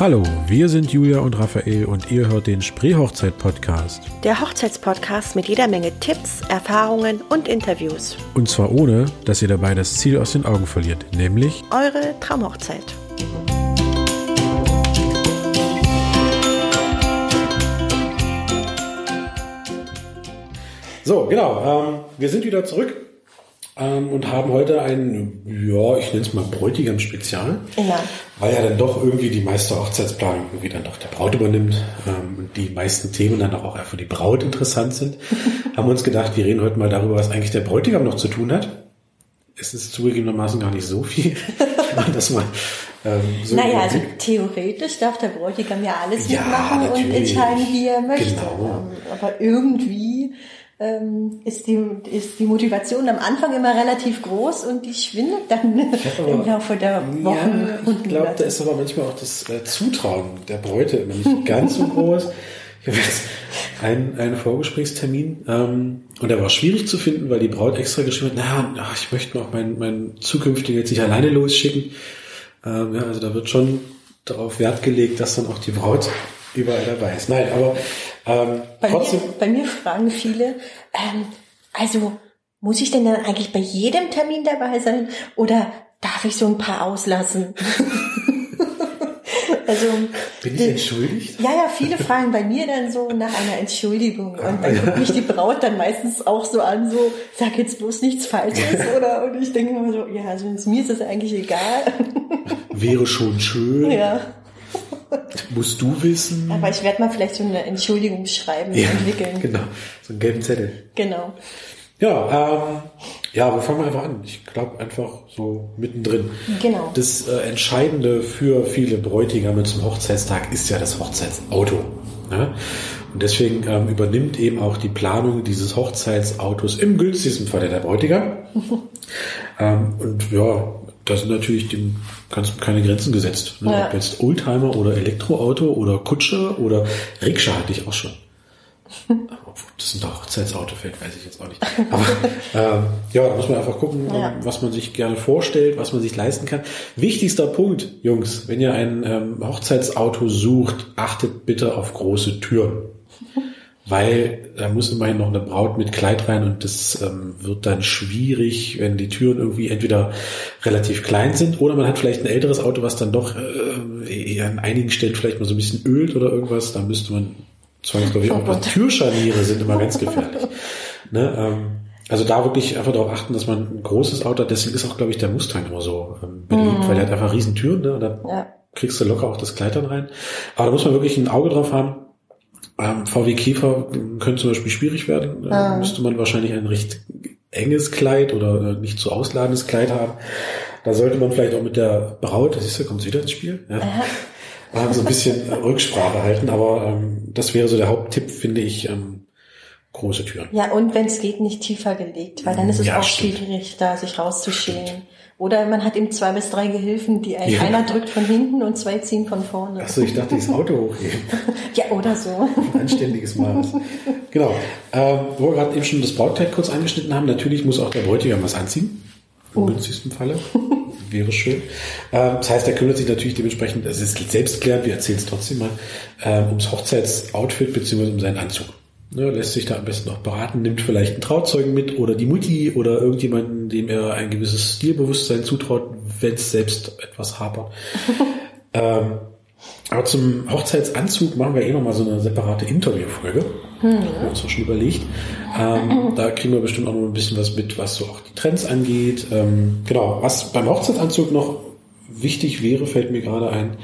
Hallo, wir sind Julia und Raphael und ihr hört den Spreehochzeit-Podcast. Der Hochzeitspodcast mit jeder Menge Tipps, Erfahrungen und Interviews. Und zwar ohne, dass ihr dabei das Ziel aus den Augen verliert, nämlich Eure Traumhochzeit. So, genau. Ähm, wir sind wieder zurück ähm, und haben heute ein, ja, ich nenne es mal Bräutigam-Spezial. Ja. Weil ja dann doch irgendwie die meiste Hochzeitsplanung irgendwie dann doch der Braut übernimmt ähm, und die meisten Themen dann auch für die Braut interessant sind. haben wir uns gedacht, wir reden heute mal darüber, was eigentlich der Bräutigam noch zu tun hat. Es ist zugegebenermaßen gar nicht so viel, dass man ähm, so Naja, also theoretisch darf der Bräutigam ja alles Ja, mitmachen und entscheiden, wie er möchte. Genau. Ähm, Aber irgendwie ähm, ist, die, ist die Motivation am Anfang immer relativ groß und die schwindet dann aber- im Laufe der Wochen. Ja, ich glaube, da ist aber manchmal auch das äh, Zutrauen der Bräute immer nicht ganz so groß. Ich habe jetzt einen, einen Vorgesprächstermin ähm, und der war schwierig zu finden, weil die Braut extra geschrieben hat, na, ach, ich möchte noch meinen mein zukünftigen jetzt nicht alleine losschicken. Ähm, ja, also da wird schon darauf Wert gelegt, dass dann auch die Braut überall dabei ist. Nein, aber ähm, Bei trotzdem, mir, bei mir fragen viele, ähm, also muss ich denn dann eigentlich bei jedem Termin dabei sein oder darf ich so ein paar auslassen? also bin ich entschuldigt? ja, ja, viele fragen bei mir dann so nach einer Entschuldigung und dann guckt mich die Braut dann meistens auch so an, so sag jetzt bloß nichts Falsches oder und ich denke immer so, ja, also mir ist das eigentlich egal. Wäre schon schön, ja, musst du wissen. aber ich werde mal vielleicht so eine Entschuldigungsschreiben Ja, entwickeln. genau, so einen gelben Zettel. Genau. Ja, ähm, ja, wo fangen wir einfach an? Ich glaube einfach so mittendrin. Genau. Das äh, Entscheidende für viele Bräutigame zum Hochzeitstag ist ja das Hochzeitsauto. Ne? Und deswegen ähm, übernimmt eben auch die Planung dieses Hochzeitsautos im günstigsten Falle der Bräutigam. ähm, und ja, da sind natürlich dem Ganzen keine Grenzen gesetzt. Ne? Ja. Ob jetzt Oldtimer oder Elektroauto oder Kutsche oder Rikscha hatte ich auch schon. Obwohl das ein Hochzeitsauto fällt, weiß ich jetzt auch nicht. Aber ähm, ja, da muss man einfach gucken, Ja. was man sich gerne vorstellt, was man sich leisten kann. Wichtigster Punkt, Jungs, wenn ihr ein ähm, Hochzeitsauto sucht, achtet bitte auf große Türen. Weil da muss immerhin noch eine Braut mit Kleid rein und das ähm, wird dann schwierig, wenn die Türen irgendwie entweder relativ klein sind oder man hat vielleicht ein älteres Auto, was dann doch äh, eher an einigen Stellen vielleicht mal so ein bisschen ölt oder irgendwas. Da müsste man zwangsläufig auch was. Türscharniere sind immer ganz gefährlich. ne, ähm, also da wirklich einfach darauf achten, dass man ein großes Auto hat. Deswegen ist auch, glaube ich, der Mustang immer so ähm, beliebt, weil der hat einfach riesen Türen. Ne? Und da Ja. kriegst du locker auch das Kleid dann rein. Aber da muss man wirklich ein Auge drauf haben. Ähm, VW Käfer könnte zum Beispiel schwierig werden. Da müsste man wahrscheinlich ein recht enges Kleid oder äh, nicht so ausladendes Kleid haben. Da sollte man vielleicht auch mit der Braut, das ist ja, kommt sie wieder ins Spiel, ja, ähm, so ein bisschen Rücksprache halten. Aber ähm, das wäre so der Haupttipp, finde ich, ähm, große Türen. Ja, und wenn es geht, nicht tiefer gelegt, weil dann ist es Ja, auch stimmt. schwierig, da sich rauszuschälen. Oder man hat eben zwei bis drei Gehilfen, die ein, Ja. einer drückt von hinten und zwei ziehen von vorne. Achso, ich dachte, das Auto hochheben. Ja, oder so. anständiges Maß. Genau. Ähm, wo wir gerade eben schon das Brautkleid kurz angeschnitten haben, natürlich muss auch der Bräutigam was anziehen. Im günstigsten Falle. Wäre schön. Ähm, das heißt, er kümmert sich natürlich dementsprechend, es ist selbstklärend, wir erzählen es trotzdem mal, ähm, ums Hochzeitsoutfit bzw. um seinen Anzug. Ne, lässt sich da am besten auch beraten, nimmt vielleicht einen Trauzeugen mit oder die Mutti oder irgendjemanden, dem er ein gewisses Stilbewusstsein zutraut, wenn es selbst etwas hapert. ähm, aber zum Hochzeitsanzug machen wir eh nochmal so eine separate Interviewfolge. Haben wir uns auch schon überlegt. Ähm, da kriegen wir bestimmt auch noch ein bisschen was mit, was so auch die Trends angeht. Ähm, genau, was beim Hochzeitsanzug noch wichtig wäre, fällt mir gerade ein,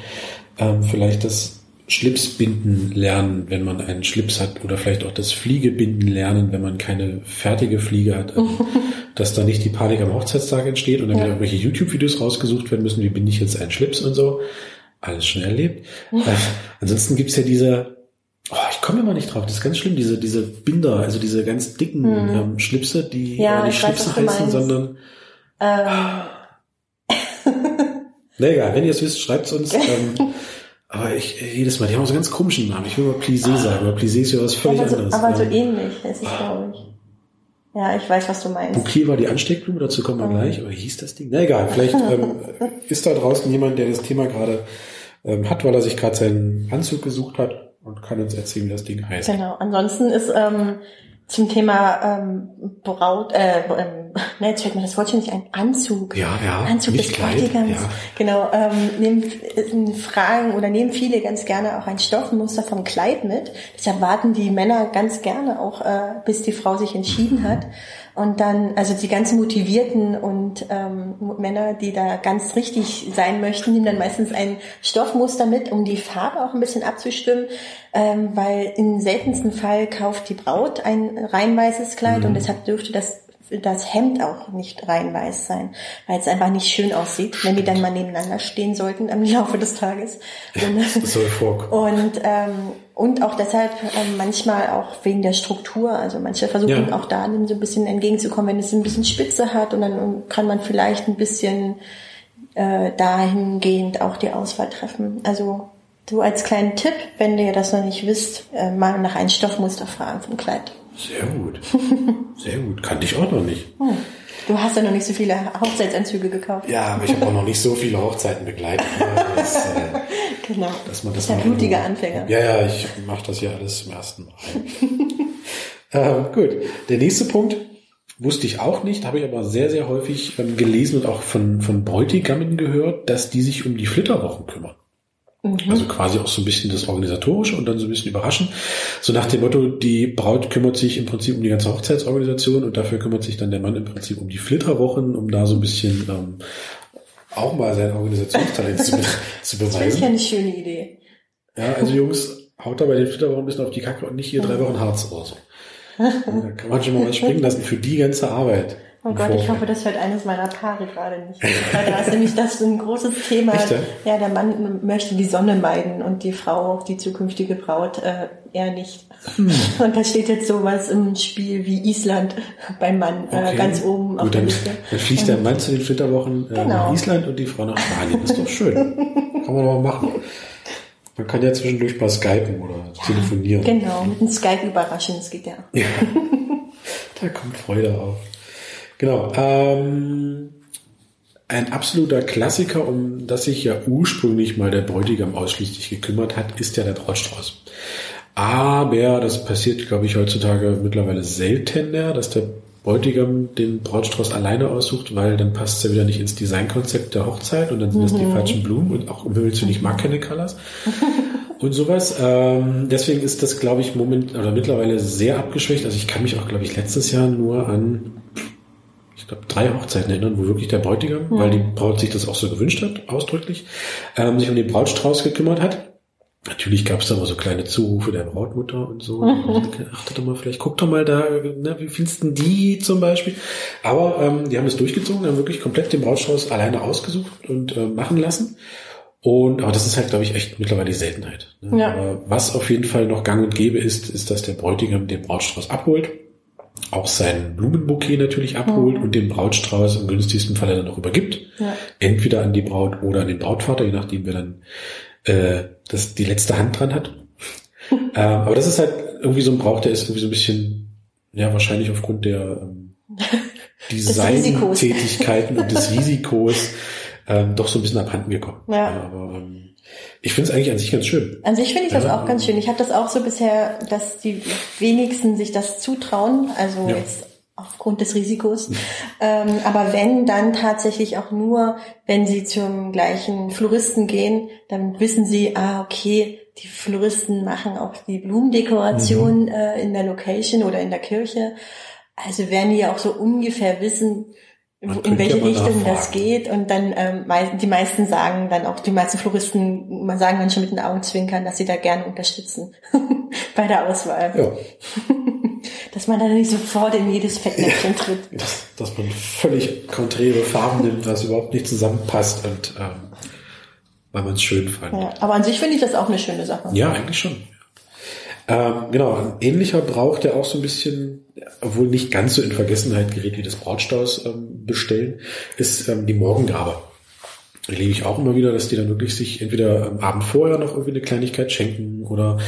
ähm, vielleicht das Schlipsbinden lernen, wenn man einen Schlips hat oder vielleicht auch das Fliegebinden lernen, wenn man keine fertige Fliege hat, ähm, dass da nicht die Panik am Hochzeitstag entsteht und dann wieder irgendwelche YouTube-Videos rausgesucht werden müssen, wie binde ich jetzt einen Schlips und so. Alles schon erlebt. Äh, ansonsten gibt's ja diese, oh, ich komme immer nicht drauf, das ist ganz schlimm, diese, diese Binder, also diese ganz dicken ähm, Schlipse, die Ja, nicht ich weiß, Schlipse du heißen, sondern Ähm, Na egal, wenn ihr es wisst, schreibt's uns. Ähm, aber ich äh, jedes Mal, die haben auch so ganz komischen Namen. Ich will mal Plissé sagen, aber Plissé ist ja was völlig aber so, anderes. aber so ähnlich ist es, glaube ich. Ja, ich weiß, was du meinst. Bouquet war die Ansteckblume, dazu kommen wir gleich. Oder hieß das Ding? Na egal, vielleicht ähm, ist da draußen jemand, der das Thema gerade ähm, hat, weil er sich gerade seinen Anzug gesucht hat und kann uns erzählen, wie das Ding heißt. Genau. Ansonsten ist ähm, zum Thema ähm, Braut, äh, ähm, ne, jetzt fällt mir das Wort schon nicht ein, Anzug. Ja, ja. Anzug nicht des Bräutigams. ja. Genau, ähm, nehmen äh, fragen oder nehmen viele ganz gerne auch ein Stoffmuster vom Kleid mit. Deshalb warten die Männer ganz gerne auch, äh, bis die Frau sich entschieden Mhm. hat. Und dann, also die ganz motivierten und ähm, Männer, die da ganz richtig sein möchten, nehmen dann meistens ein Stoffmuster mit, um die Farbe auch ein bisschen abzustimmen, ähm, weil im seltensten Fall kauft die Braut ein rein weißes Kleid Mhm. und deshalb dürfte das das Hemd auch nicht rein weiß sein, weil es einfach nicht schön aussieht, wenn die dann mal nebeneinander stehen sollten im Laufe des Tages. Und, vorkommen. und, ähm, und auch deshalb ähm, manchmal auch wegen der Struktur. Also manche versuchen Ja. auch da dem so ein bisschen entgegenzukommen, wenn es ein bisschen Spitze hat und dann kann man vielleicht ein bisschen äh, dahingehend auch die Auswahl treffen. Also so als kleinen Tipp, wenn ihr das noch nicht wisst, äh, mal nach einem Stoffmuster fragen vom Kleid. Sehr gut. Sehr gut. Kannte ich auch noch nicht. Hm. Du hast ja noch nicht so viele Hochzeitsanzüge gekauft. Ja, aber ich habe auch noch nicht so viele Hochzeiten begleitet. Das, äh, Genau. dass man das der mal- blutige Anfänger. Ja, ja, ich mache das ja alles zum ersten Mal. ähm, gut, der nächste Punkt wusste ich auch nicht, habe ich aber sehr, sehr häufig ähm, gelesen und auch von, von Bräutigammen gehört, dass die sich um die Flitterwochen kümmern. Also quasi auch so ein bisschen das Organisatorische und dann so ein bisschen überraschen. So nach dem Motto, die Braut kümmert sich im Prinzip um die ganze Hochzeitsorganisation und dafür kümmert sich dann der Mann im Prinzip um die Flitterwochen, um da so ein bisschen ähm, auch mal sein Organisationstalent zu, zu Das finde ich beweisen. ja eine schöne Idee. Ja, also Jungs, haut da bei den Flitterwochen ein bisschen auf die Kacke und nicht hier drei Wochen Harz oder so. Da kann man schon mal was springen lassen für die ganze Arbeit. Oh Gott, ich hört eines hört eines meiner Paare gerade nicht. Weil da ist nämlich das ein großes Thema. Echt, ja? ja, der Mann möchte die Sonne meiden und die Frau, die zukünftige Braut, äh, eher nicht. Hm. Und da steht jetzt sowas im Spiel wie Island beim Mann äh, Okay. ganz oben auf Gut, der dann, Liste. dann fliegt der Mann zu den Flitterwochen äh, Genau. nach Island und die Frau nach Spanien. Ist doch schön. kann man doch mal machen. Man kann ja zwischendurch mal skypen oder telefonieren. Genau, mit einem Skype überraschen, das geht ja. Ja. da kommt Freude auf. Genau. Ähm, ein absoluter Klassiker, um das sich ja ursprünglich mal der Bräutigam ausschließlich gekümmert hat, ist ja der Brautstrauß. Aber das passiert, glaube ich, heutzutage mittlerweile seltener, dass der Bräutigam den Brautstrauß alleine aussucht, weil dann passt es ja wieder nicht ins Designkonzept der Hochzeit und dann sind das die falschen Blumen und auch im Himmel ich mag keine Colors und sowas. Ähm, deswegen ist das, glaube ich, moment oder mittlerweile sehr abgeschwächt. Also ich kann mich auch, glaube ich, letztes Jahr nur an, ich glaube, drei Hochzeiten erinnern, wo wirklich der Bräutigam, weil die Braut sich das auch so gewünscht hat, ausdrücklich, ähm, sich um den Brautstrauß gekümmert hat. Natürlich gab es da mal so kleine Zurufe der Brautmutter und so. Achtet doch mal, vielleicht guckt doch mal da, ne, wie findest denn die zum Beispiel? Aber ähm, die haben das durchgezogen, haben wirklich komplett den Brautstrauß alleine ausgesucht und äh, machen lassen. Und aber das ist halt, glaube ich, echt mittlerweile die Seltenheit. Ne? Ja. Aber was auf jeden Fall noch gang und gäbe ist, ist, dass der Bräutigam den Brautstrauß abholt, auch sein Blumenbouquet natürlich abholt und den Brautstrauß im günstigsten Falle dann noch übergibt. Ja. Entweder an die Braut oder an den Brautvater, je nachdem, wer dann äh, das die letzte Hand dran hat. ähm, aber das ist halt irgendwie so ein Brauch, der ist irgendwie so ein bisschen, ja, wahrscheinlich aufgrund der ähm. Designtätigkeiten und des Risikos ähm, doch so ein bisschen abhanden gekommen. Ja. aber ähm, ich finde es eigentlich an sich ganz schön. An sich finde ich das Ja. auch ganz schön. Ich habe das auch so bisher, dass die wenigsten sich das zutrauen, also Ja. jetzt aufgrund des Risikos. Ähm, aber wenn, dann tatsächlich auch nur, wenn sie zum gleichen Floristen gehen, dann wissen sie, ah, okay, die Floristen machen auch die Blumendekoration äh, in der Location oder in der Kirche. Also werden die ja auch so ungefähr wissen, Man in welche ja Richtung das geht. Und dann ähm, die meisten sagen dann auch, die meisten Floristen man sagen dann schon mit den Augenzwinkern, dass sie da gerne unterstützen bei der Auswahl. Ja, Dass man da nicht sofort in jedes Fettnäpfchen tritt. dass, dass man völlig konträre Farben nimmt, was überhaupt nicht zusammenpasst und ähm, weil man es schön fand. Ja, aber an sich finde ich das auch eine schöne Sache. Ja, eigentlich schon. Ähm, genau, ein ähnlicher Brauch, der auch so ein bisschen, obwohl nicht ganz so in Vergessenheit gerät wie das Brautstaus ähm, bestellen, ist ähm, die Morgengabe. Erlebe ich auch immer wieder, dass die dann wirklich sich entweder am Abend vorher noch irgendwie eine Kleinigkeit schenken oder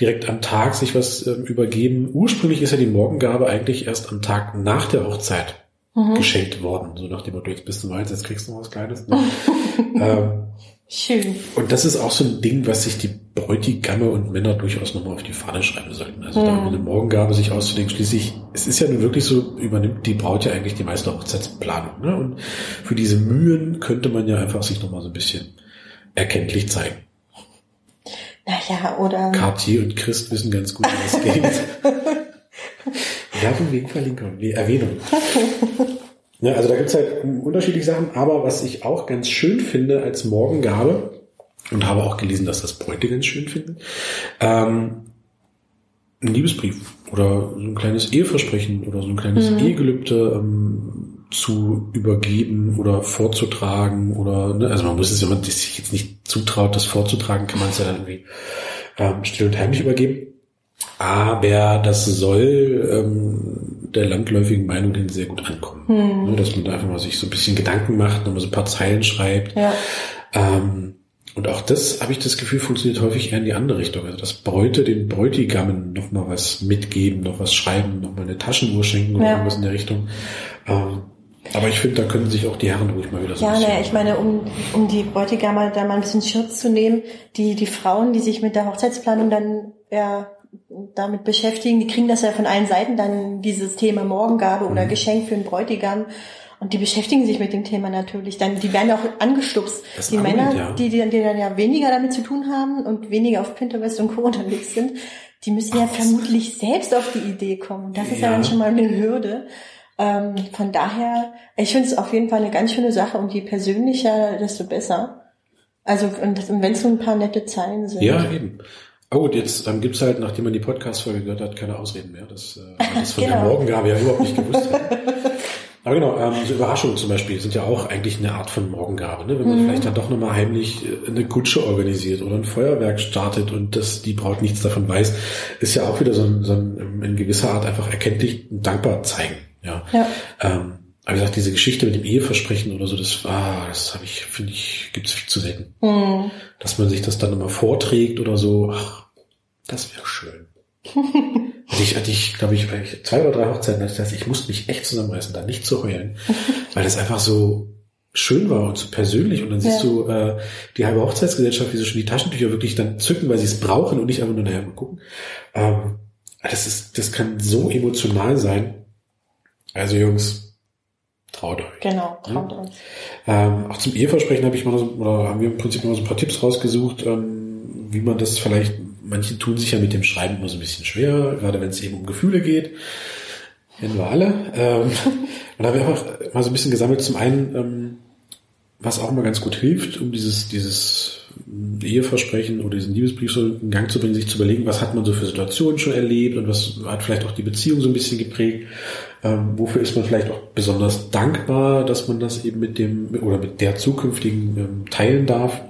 direkt am Tag sich was ähm, übergeben. Ursprünglich ist ja die Morgengabe eigentlich erst am Tag nach der Hochzeit mhm. geschenkt worden. So nach dem Motto, jetzt bist du meins, jetzt kriegst du noch was Kleines. Ne? ähm, Schön. Und das ist auch so ein Ding, was sich die Bräutigamme und Männer durchaus nochmal auf die Fahne schreiben sollten. Also mhm. da eine Morgengabe sich auszudenken. Schließlich, es ist ja nun wirklich so, übernimmt die Braut ja eigentlich die meiste Hochzeitsplanung. Ne? Und für diese Mühen könnte man ja einfach sich nochmal so ein bisschen erkenntlich zeigen. Naja, oder. Cartier und Christ wissen ganz gut, wie es geht. Werbung wegen Verlinkung, nee, Erwähnung. Ja, also da gibt's halt unterschiedliche Sachen, aber was ich auch ganz schön finde als Morgengabe, und habe auch gelesen, dass das Bräute ganz schön finden, ähm, ein Liebesbrief oder so ein kleines Eheversprechen oder so ein kleines mhm. Ehegelübde ähm, zu übergeben oder vorzutragen oder ne, also man muss es, wenn man sich jetzt nicht zutraut, das vorzutragen, kann man es ja dann irgendwie ähm, still und heimlich übergeben. Aber das soll ähm, der landläufigen Meinung hin sehr gut ankommen. Hm. Ne, dass man da einfach mal sich so ein bisschen Gedanken macht, nochmal so ein paar Zeilen schreibt. Ja. Ähm, und auch das, habe ich das Gefühl, funktioniert häufig eher in die andere Richtung. Also das Bräute den Bräutigammen nochmal was mitgeben, noch was schreiben, nochmal eine Taschenuhr schenken oder ja. irgendwas in der Richtung. Ähm, aber ich finde, da können sich auch die Herren ruhig mal wieder so Ja, naja, ich meine, um, um die Bräutigame da mal ein bisschen Schutz zu nehmen, die, die Frauen, die sich mit der Hochzeitsplanung dann ja, damit beschäftigen, die kriegen das ja von allen Seiten dann dieses Thema Morgengabe oder mhm. Geschenk für einen Bräutigam. Und die beschäftigen sich mit dem Thema natürlich. Dann, die werden auch angestupst. Das die Männer, ja. die, die, die dann ja weniger damit zu tun haben und weniger auf Pinterest und Co. unterwegs sind, die müssen Ach, ja vermutlich selbst auf die Idee kommen. Das ist ja, ja dann schon mal eine Hürde. Ähm, von daher, ich finde es auf jeden Fall eine ganz schöne Sache und je persönlicher, desto besser. Also, und, und wenn es so ein paar nette Zeilen sind. Ja, eben. Oh gut, jetzt ähm, gibt's halt, nachdem man die Podcast-Folge gehört hat, keine Ausreden mehr. Das, äh, das von genau. der Morgengabe ja überhaupt nicht gewusst hat. Aber genau, ähm, so Überraschungen zum Beispiel sind ja auch eigentlich eine Art von Morgengabe. Ne? Wenn man mhm. vielleicht dann doch nochmal heimlich äh, eine Kutsche organisiert oder ein Feuerwerk startet und dass die Braut nichts davon weiß, ist ja auch wieder so ein, so ein in gewisser Art einfach erkenntlich dankbar zeigen. Ja. ja. Ähm, aber wie gesagt, diese Geschichte mit dem Eheversprechen oder so, das war, das habe ich, finde ich, gibt's viel zu selten. Mhm. Dass man sich das dann immer vorträgt oder so, ach, das wäre schön. ich, hatte ich, glaube ich, zwei oder drei Hochzeiten, das heißt, ich musste mich echt zusammenreißen, da nicht zu heulen, weil das einfach so schön war und so persönlich und dann siehst ja. du äh, die halbe Hochzeitsgesellschaft, wie sie schon die Taschentücher wirklich dann zücken, weil sie es brauchen und nicht einfach nur nachher mal gucken. Ähm, das ist, das kann so emotional sein. Also Jungs, traut euch. Genau, traut ja? euch. Ähm, auch zum Eheversprechen habe ich mal so, oder haben wir im Prinzip mal so ein paar Tipps rausgesucht, ähm, wie man das vielleicht manche tun sich ja mit dem Schreiben immer so ein bisschen schwer, gerade wenn es eben um Gefühle geht. Kennen wir alle. Ähm, und da habe ich einfach mal so ein bisschen gesammelt. Zum einen, ähm, was auch immer ganz gut hilft, um dieses, dieses Eheversprechen oder diesen Liebesbrief so in Gang zu bringen, sich zu überlegen, was hat man so für Situationen schon erlebt und was hat vielleicht auch die Beziehung so ein bisschen geprägt. Ähm, wofür ist man vielleicht auch besonders dankbar, dass man das eben mit dem oder mit der zukünftigen ähm, teilen darf.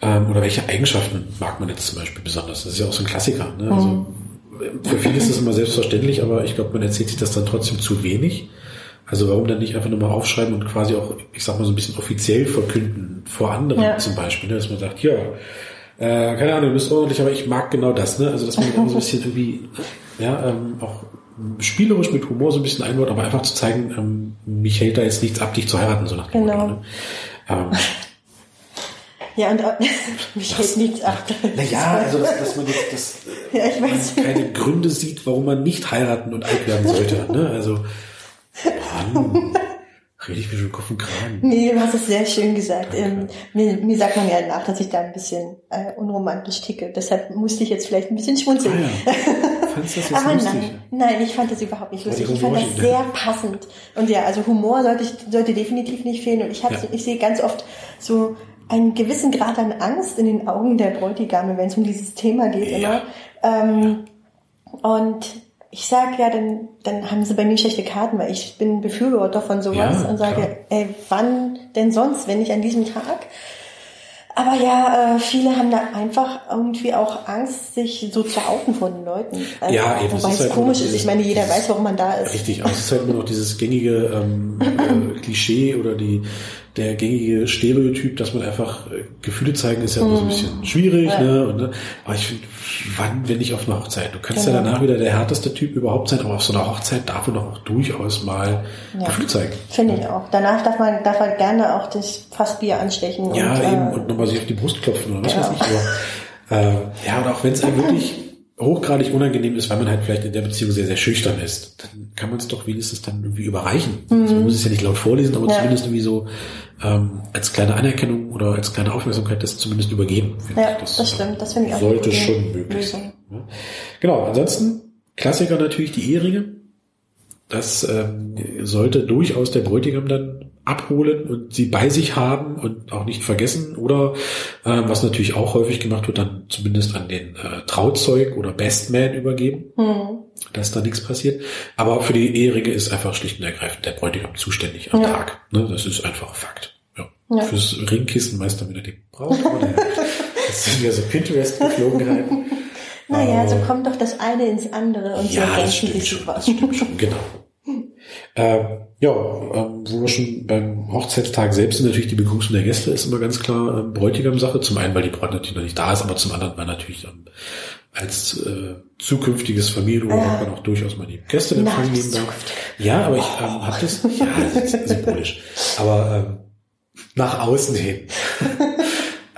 Ähm, oder welche Eigenschaften mag man jetzt zum Beispiel besonders? Das ist ja auch so ein Klassiker. Ne? Also. Für viele ist das immer selbstverständlich, aber ich glaube, man erzählt sich das dann trotzdem zu wenig. Also warum dann nicht einfach nur mal aufschreiben und quasi auch, ich sag mal, so ein bisschen offiziell verkünden vor anderen ja. zum Beispiel, ne? dass man sagt, ja, äh, keine Ahnung, du bist ordentlich, aber ich mag genau das, ne? Also dass man so ein bisschen irgendwie, ja, ähm, auch spielerisch mit Humor so ein bisschen einbaut, aber einfach zu zeigen, ähm, mich hält da jetzt nichts ab, dich zu heiraten, so nach dem genau. Motto, ne? ähm, ja, und mich hält nichts ab. Naja, also dass, dass man jetzt das, ja, ich weiß. keine Gründe sieht, warum man nicht heiraten und alt werden sollte. Ne? Also, Mann, rede ich mir schon Kopf und Kragen. Nee, du hast es sehr schön gesagt. Ähm, mir, mir sagt man ja nach, dass ich da ein bisschen äh, unromantisch ticke. Deshalb musste ich jetzt vielleicht ein bisschen schmunzeln. Ah, ja. Du das jetzt Aber lustig? nein, nein, ich fand das überhaupt nicht lustig. Ich fand das sehr passend. Und ja, also Humor sollte, ich, sollte definitiv nicht fehlen. Und ich, hab, ja. ich sehe ganz oft so einen gewissen Grad an Angst in den Augen der Bräutigame, wenn es um dieses Thema geht immer. Ähm, und ich sage ja, dann, dann haben sie bei mir schlechte Karten, weil ich bin Befürworter von sowas ja, und sage, ey, wann denn sonst, wenn nicht an diesem Tag? Aber ja, äh, viele haben da einfach irgendwie auch Angst, sich so zu outen von den Leuten. Also, ja, eben. Wobei es halt komisch ist. Ich meine, jeder weiß, warum man da ist. Richtig, aber es ist halt nur noch dieses gängige ähm, äh, Klischee oder die der gängige Stereotyp, dass man einfach äh, Gefühle zeigen, ist ja immer so ein bisschen schwierig. Ja. Ne? Und, ne? Aber ich finde, wann, wenn nicht auf einer Hochzeit? Du kannst ja Genau. danach wieder der härteste Typ überhaupt sein, aber auf so einer Hochzeit darf man doch auch durchaus mal Ja. Gefühle zeigen. Finde ich auch. Danach darf man, darf man gerne auch das Fassbier anstechen. Ja, und, eben, äh, und nochmal sich auf die Brust klopfen oder was weiß ich. Aber, äh, ja, und auch wenn es einem wirklich hochgradig unangenehm ist, weil man halt vielleicht in der Beziehung sehr, sehr schüchtern ist, dann kann man es doch wenigstens dann irgendwie überreichen. Also man muss es ja nicht laut vorlesen, aber Mhm. Ja. zumindest irgendwie so ähm, als kleine Anerkennung oder als kleine Aufmerksamkeit das zumindest übergeben. Ja, ich. das stimmt. Das finde ich auch Sollte schon möglich sein. Ja. Genau, ansonsten Klassiker natürlich die Eheringe. Das ähm, sollte durchaus der Bräutigam dann abholen und sie bei sich haben und auch nicht vergessen. Oder ähm, was natürlich auch häufig gemacht wird, dann zumindest an den äh, Trauzeug oder Bestman übergeben, Hm. dass da nichts passiert. Aber für die Eheringe ist einfach schlicht und ergreifend der Bräutigam zuständig am Ja. Tag. Ne? Das ist einfach Fakt. Ja. Ja. Fürs Ringkissen meist dann wieder die Braut. Das sind ja so Pinterest-Geflogenheiten. Naja, so Aber- kommt doch das eine ins andere und so ja, das ergänzen sich schon, genau. Ähm, ja, ähm, wo wir schon beim Hochzeitstag selbst sind, natürlich die Begrüßung der Gäste ist immer ganz klar ähm, Bräutigam-Sache. Zum einen, weil die Braut natürlich noch nicht da ist, aber zum anderen, weil natürlich ähm, als äh, zukünftiges Familienoberhaupt man auch durchaus mal die Gäste in Empfang nehmen darf. Ja, aber ich ähm, habe das, ja, das ist symbolisch, aber ähm, nach außen hin.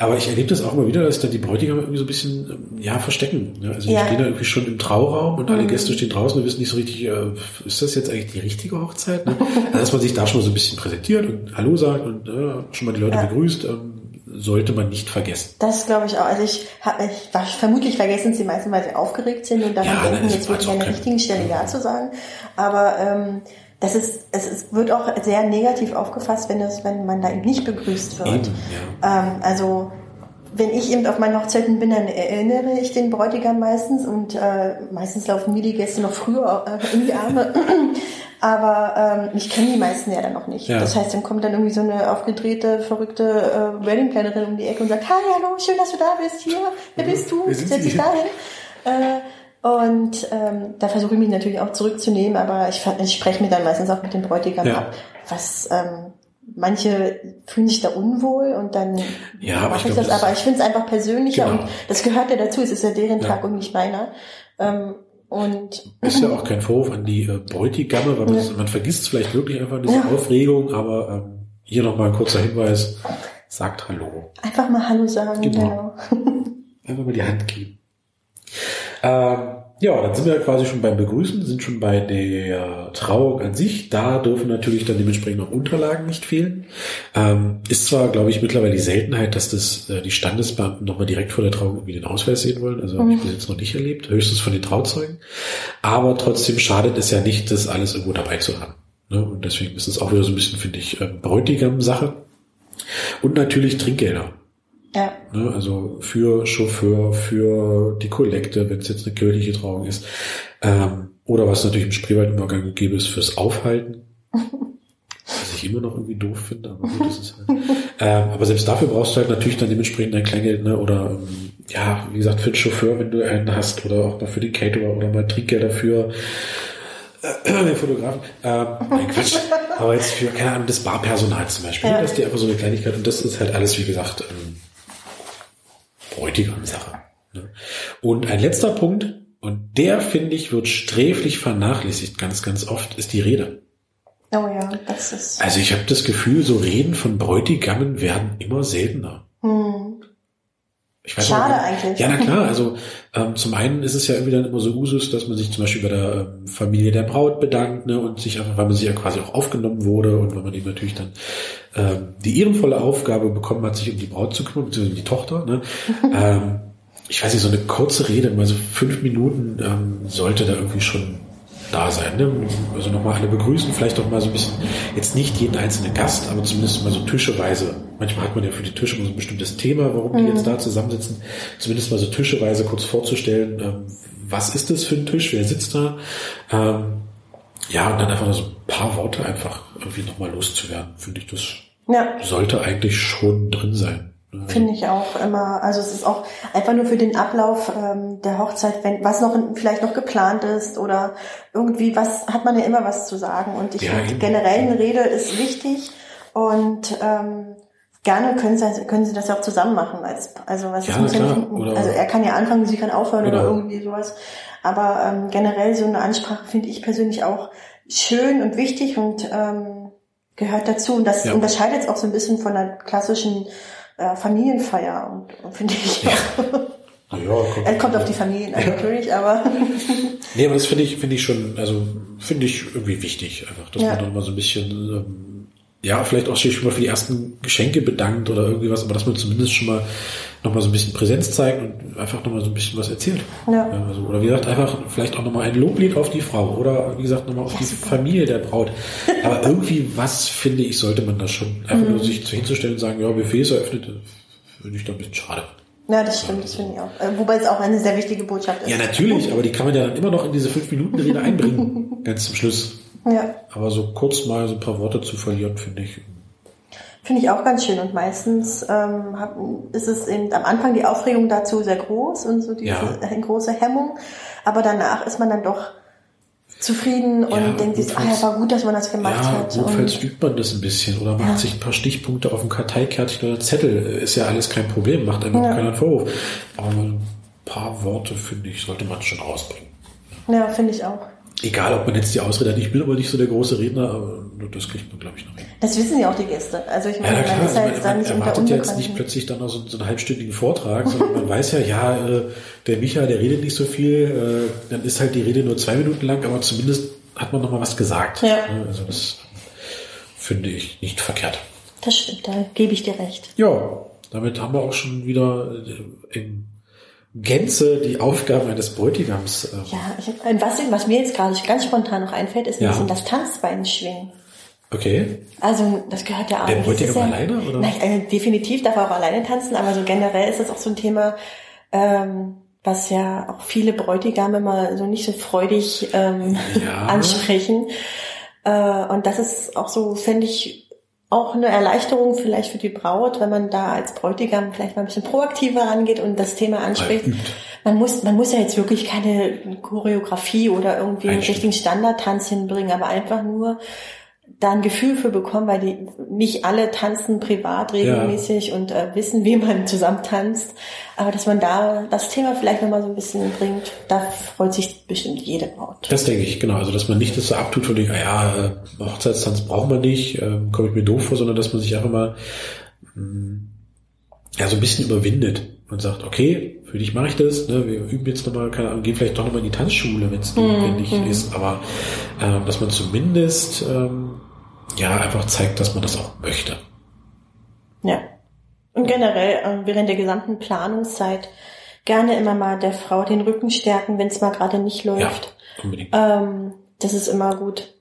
Aber ich erlebe das auch immer wieder, dass da die Bräutigam irgendwie so ein bisschen, ähm, ja, verstecken. Ne? Also die Ja. stehen da irgendwie schon im Trauraum und alle Mhm. Gäste stehen draußen und wissen nicht so richtig, äh, ist das jetzt eigentlich die richtige Hochzeit? Ne? Also, dass man sich da schon mal so ein bisschen präsentiert und Hallo sagt und äh, schon mal die Leute Ja. begrüßt, ähm, sollte man nicht vergessen. Das glaube ich auch. Also ich, hab, ich war, vermutlich vergessen sie meistens, weil sie aufgeregt sind und daran Ja, denken, jetzt würde ist ich an der richtigen Stelle Ja zu sagen. Aber ähm, das ist, es ist, wird auch sehr negativ aufgefasst, wenn es, wenn man da eben nicht begrüßt wird. Eben, ja. Ähm, also wenn ich eben auf meinen Hochzeiten bin, dann erinnere ich den Bräutigam meistens und äh, meistens laufen mir die Gäste noch früher äh, in die Arme. Aber ähm, ich kenne die meisten ja dann noch nicht. Ja. Das heißt, dann kommt dann irgendwie so eine aufgedrehte, verrückte äh, Weddingplanerin um die Ecke und sagt, hi, hallo, schön, dass du da bist. Hier, wer bist du? Setz dich dahin. Äh, und ähm, da versuche ich mich natürlich auch zurückzunehmen, aber ich, ich spreche mir dann meistens auch mit dem Bräutigam Ja. ab, was ähm, manche fühlen sich da unwohl und dann Ja, mache ich ich, glaub, das. das- Aber ich finde es einfach persönlicher Genau. und das gehört ja dazu. Es ist ja deren Ja. Tag und nicht meiner. Ähm, und Ist ja auch kein Vorwurf an die äh, Bräutigamme, weil man, Ja. man vergisst vielleicht wirklich einfach diese Ja. Aufregung, aber ähm, hier nochmal ein kurzer Hinweis, sagt Hallo. einfach mal Hallo sagen. Genau. Genau. Einfach mal die Hand geben. Ähm, ja, dann sind wir quasi schon beim Begrüßen, sind schon bei der Trauung an sich. Da dürfen natürlich dann dementsprechend auch Unterlagen nicht fehlen. Ähm, ist zwar, glaube ich, mittlerweile die Seltenheit, dass das äh, die Standesbeamten nochmal direkt vor der Trauung irgendwie den Ausweis sehen wollen. Also habe ich bis jetzt noch nicht erlebt, höchstens von den Trauzeugen. Aber trotzdem schadet es ja nicht, das alles irgendwo dabei zu haben. Ne? Und deswegen ist es auch wieder so ein bisschen, finde ich, ähm, Bräutigam-Sache. Und natürlich Trinkgelder. Ja. Ne, also für Chauffeur, für die Kollekte, wenn es jetzt eine kirchliche Trauung ist. Ähm, oder was natürlich im Spreewald immer gang gäbe ist, fürs Aufhalten. Was ich immer noch irgendwie doof finde, aber gut, das ist halt. ähm, aber selbst dafür brauchst du halt natürlich dann dementsprechend dein Kleingeld, ne? Oder ähm, ja, wie gesagt, für den Chauffeur, wenn du einen hast, oder auch mal für den Caterer oder mal Trinkgelder für äh, den Fotografen. Ähm, nein, Quatsch. Aber jetzt für, keine Ahnung, das Barpersonal zum Beispiel. Ja. Das ist die einfach so eine Kleinigkeit und das ist halt alles, wie gesagt, ähm, Bräutigam-Sache. Und ein letzter Punkt, und der, finde ich, wird sträflich vernachlässigt ganz, ganz oft, ist die Rede. Oh ja, das ist. Also ich habe das Gefühl, so Reden von Bräutigammen werden immer seltener. Ich weiß Schade auch, eigentlich. Ja, na klar. Also ähm, zum einen ist es ja irgendwie dann immer so Usus, dass man sich zum Beispiel bei der ähm, Familie der Braut bedankt ne, und sich einfach, weil man sich ja quasi auch aufgenommen wurde und weil man eben natürlich dann ähm, die ehrenvolle Aufgabe bekommen hat, sich um die Braut zu kümmern, beziehungsweise um die Tochter. Ne? ähm, ich weiß nicht, so eine kurze Rede, mal so fünf Minuten ähm, sollte da irgendwie schon da sein. Ne? Also nochmal alle begrüßen, vielleicht auch mal so ein bisschen, jetzt nicht jeden einzelnen Gast, aber zumindest mal so tischeweise. Manchmal hat man ja für die Tische so ein bestimmtes Thema, warum die jetzt da zusammensitzen. Zumindest mal so tischeweise kurz vorzustellen, ähm, was ist das für ein Tisch, wer sitzt da. Ähm, ja, und dann einfach so ein paar Worte einfach irgendwie nochmal loszuwerden, finde ich, das Ja. sollte eigentlich schon drin sein. Finde ich auch immer. Also es ist auch einfach nur für den Ablauf ähm, der Hochzeit, wenn was noch vielleicht noch geplant ist oder irgendwie was hat man ja immer was zu sagen. Und ich Ja, finde generell eine Rede ist wichtig Und ähm, gerne können sie, können sie das ja auch zusammen machen. Als, also was Ja, muss ja nicht, Oder- also er kann ja anfangen, sie kann aufhören oder Genau. irgendwie sowas. Aber ähm, generell so eine Ansprache finde ich persönlich auch schön und wichtig und ähm, gehört dazu. Und das Ja. unterscheidet es auch so ein bisschen von einer klassischen äh, Familienfeier und, und finde ich auch. Naja, kommt, Er kommt auf die Familien an, natürlich, aber Nee, aber das finde ich, finde ich schon, also finde ich irgendwie wichtig, einfach, dass Ja. man dann mal so ein bisschen, ähm, ja, vielleicht auch sich schon mal für die ersten Geschenke bedankt oder irgendwie was, aber dass man zumindest schon mal noch mal so ein bisschen Präsenz zeigt und einfach noch mal so ein bisschen was erzählt. Ja. also, oder wie gesagt, einfach vielleicht auch noch mal ein Loblied auf die Frau oder wie gesagt noch mal auf die Familie der Braut. Aber irgendwie was, finde ich, sollte man da schon. Einfach Mhm. nur sich zu hinzustellen und sagen, ja, Buffet ist eröffnet, finde ich da ein bisschen schade. ja, das stimmt, das finde ich auch. Äh, Wobei es auch eine sehr wichtige Botschaft ist. Ja, natürlich, aber die kann man ja dann immer noch in diese fünf Minuten Rede einbringen, ganz zum Schluss. Ja, Aber so kurz mal so ein paar Worte zu verlieren, finde ich. Finde ich auch ganz schön. Und meistens ähm, hab, ist es eben am Anfang die Aufregung dazu sehr groß und so diese Ja. äh, große Hemmung. Aber danach ist man dann doch zufrieden und Ja, denkt sich, ah ja, war gut, dass man das gemacht Ja, hat. notfalls übt man das ein bisschen oder macht Ja. sich ein paar Stichpunkte auf ein Karteikärtchen oder Zettel. Ist ja alles kein Problem, macht einem Ja. keiner einen Vorwurf. Aber ein paar Worte, finde ich, sollte man schon rausbringen. ja, finde ich auch. Egal, ob man jetzt die Ausrede hat, ich bin aber nicht so der große Redner, aber das kriegt man, glaube ich, noch hin. Das wissen ja auch die Gäste. Also ich Ja, meine, man klar, ist ja jetzt man, man erwartet ja jetzt nicht plötzlich dann noch so, so einen halbstündigen Vortrag, sondern man weiß ja, ja, äh, der Micha, der redet nicht so viel, äh, dann ist halt die Rede nur zwei Minuten lang, aber zumindest hat man noch mal was gesagt. Ja. Also das finde ich nicht verkehrt. Das stimmt, da gebe ich dir recht. Ja, damit haben wir auch schon wieder äh, in Gänze die Aufgaben eines Bräutigams. Äh, Ja, ich, ein was, was mir jetzt gerade ganz spontan noch einfällt, ist ein Ja. bisschen das Tanzbein schwingen. Okay. Also das gehört ja auch. Der ist ja, alleine, oder? Nein, äh, definitiv darf er auch alleine tanzen, aber so generell ist das auch so ein Thema, ähm, was ja auch viele Bräutigame immer so nicht so freudig ähm, Ja. ansprechen. Äh, und das ist auch so, fände ich, auch eine Erleichterung vielleicht für die Braut, wenn man da als Bräutigam vielleicht mal ein bisschen proaktiver rangeht und das Thema anspricht. Man muss, man muss ja jetzt wirklich keine Choreografie oder irgendwie einen richtigen Standardtanz hinbringen, aber einfach nur da ein Gefühl für bekommen, weil die nicht alle tanzen privat regelmäßig und äh, wissen, wie man zusammen tanzt. Aber dass man da das Thema vielleicht nochmal so ein bisschen bringt, da freut sich bestimmt jede Braut. Das denke ich, genau. Also, dass man nicht das so abtut von dem, ah ja, äh, Hochzeitstanz braucht man nicht, ähm, komme ich mir doof vor, sondern dass man sich einfach mal mh, ja, so ein bisschen überwindet und sagt, okay, für dich mache ich das, ne, wir üben jetzt nochmal, keine Ahnung, gehen vielleicht doch nochmal in die Tanzschule, wenn es notwendig ist, aber ähm, dass man zumindest ähm, ja einfach zeigt, dass man das auch möchte. Ja. Und generell äh, während der gesamten Planungszeit gerne immer mal der Frau den Rücken stärken, wenn es mal gerade nicht Ja, läuft. unbedingt. Ähm, das ist immer gut.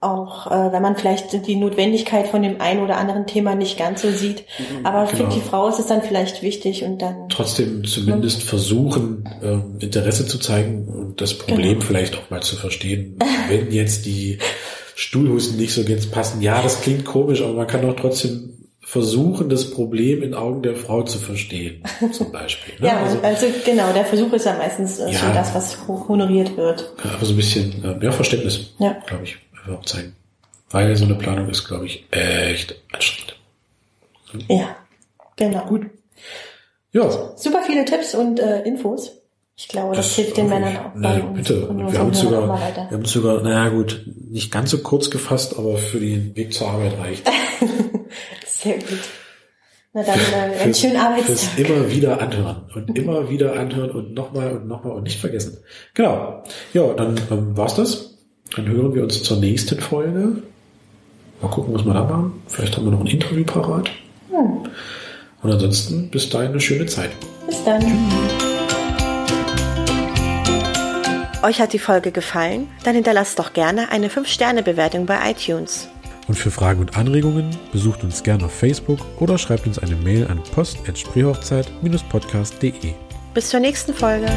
Auch äh, wenn man vielleicht die Notwendigkeit von dem einen oder anderen Thema nicht ganz so sieht. Aber für Genau. die Frau ist es dann vielleicht wichtig und dann. trotzdem zumindest versuchen, ähm, Interesse zu zeigen und das Problem Genau. vielleicht auch mal zu verstehen. Wenn jetzt die Stuhlhusten nicht so ganz passen, ja, das klingt komisch, aber man kann doch trotzdem versuchen, das Problem in Augen der Frau zu verstehen, zum Beispiel. Ne? Ja, also also, genau, der Versuch ist ja meistens äh, Ja. so das, was honoriert wird. einfach so ein bisschen äh, mehr Verständnis, Ja. glaube ich, auch zeigen. Weil so eine Planung ist, glaube ich, echt anstrengend. Ja, genau. Gut. Ja, Super viele Tipps und äh, Infos. Ich glaube, das, hilft den Männern auch. Uns bitte. und wir haben uns sogar, wir haben sogar, naja gut, nicht ganz so kurz gefasst, aber für den Weg zur Arbeit reicht. Sehr gut. Na dann äh, einen schönen Arbeitstag. immer wieder anhören und immer wieder anhören und nochmal und nochmal und nicht vergessen. Genau. Ja, dann ähm, war's das. Dann hören wir uns zur nächsten Folge. Mal gucken, was wir da machen. Vielleicht haben wir noch ein Interview parat. Hm. Und ansonsten bis dahin eine schöne Zeit. Bis dann. Euch hat die Folge gefallen? Dann hinterlasst doch gerne eine 5-Sterne-Bewertung bei iTunes. Und für Fragen und Anregungen besucht uns gerne auf Facebook oder schreibt uns eine Mail an post.spreehochzeit-podcast.de. Bis zur nächsten Folge.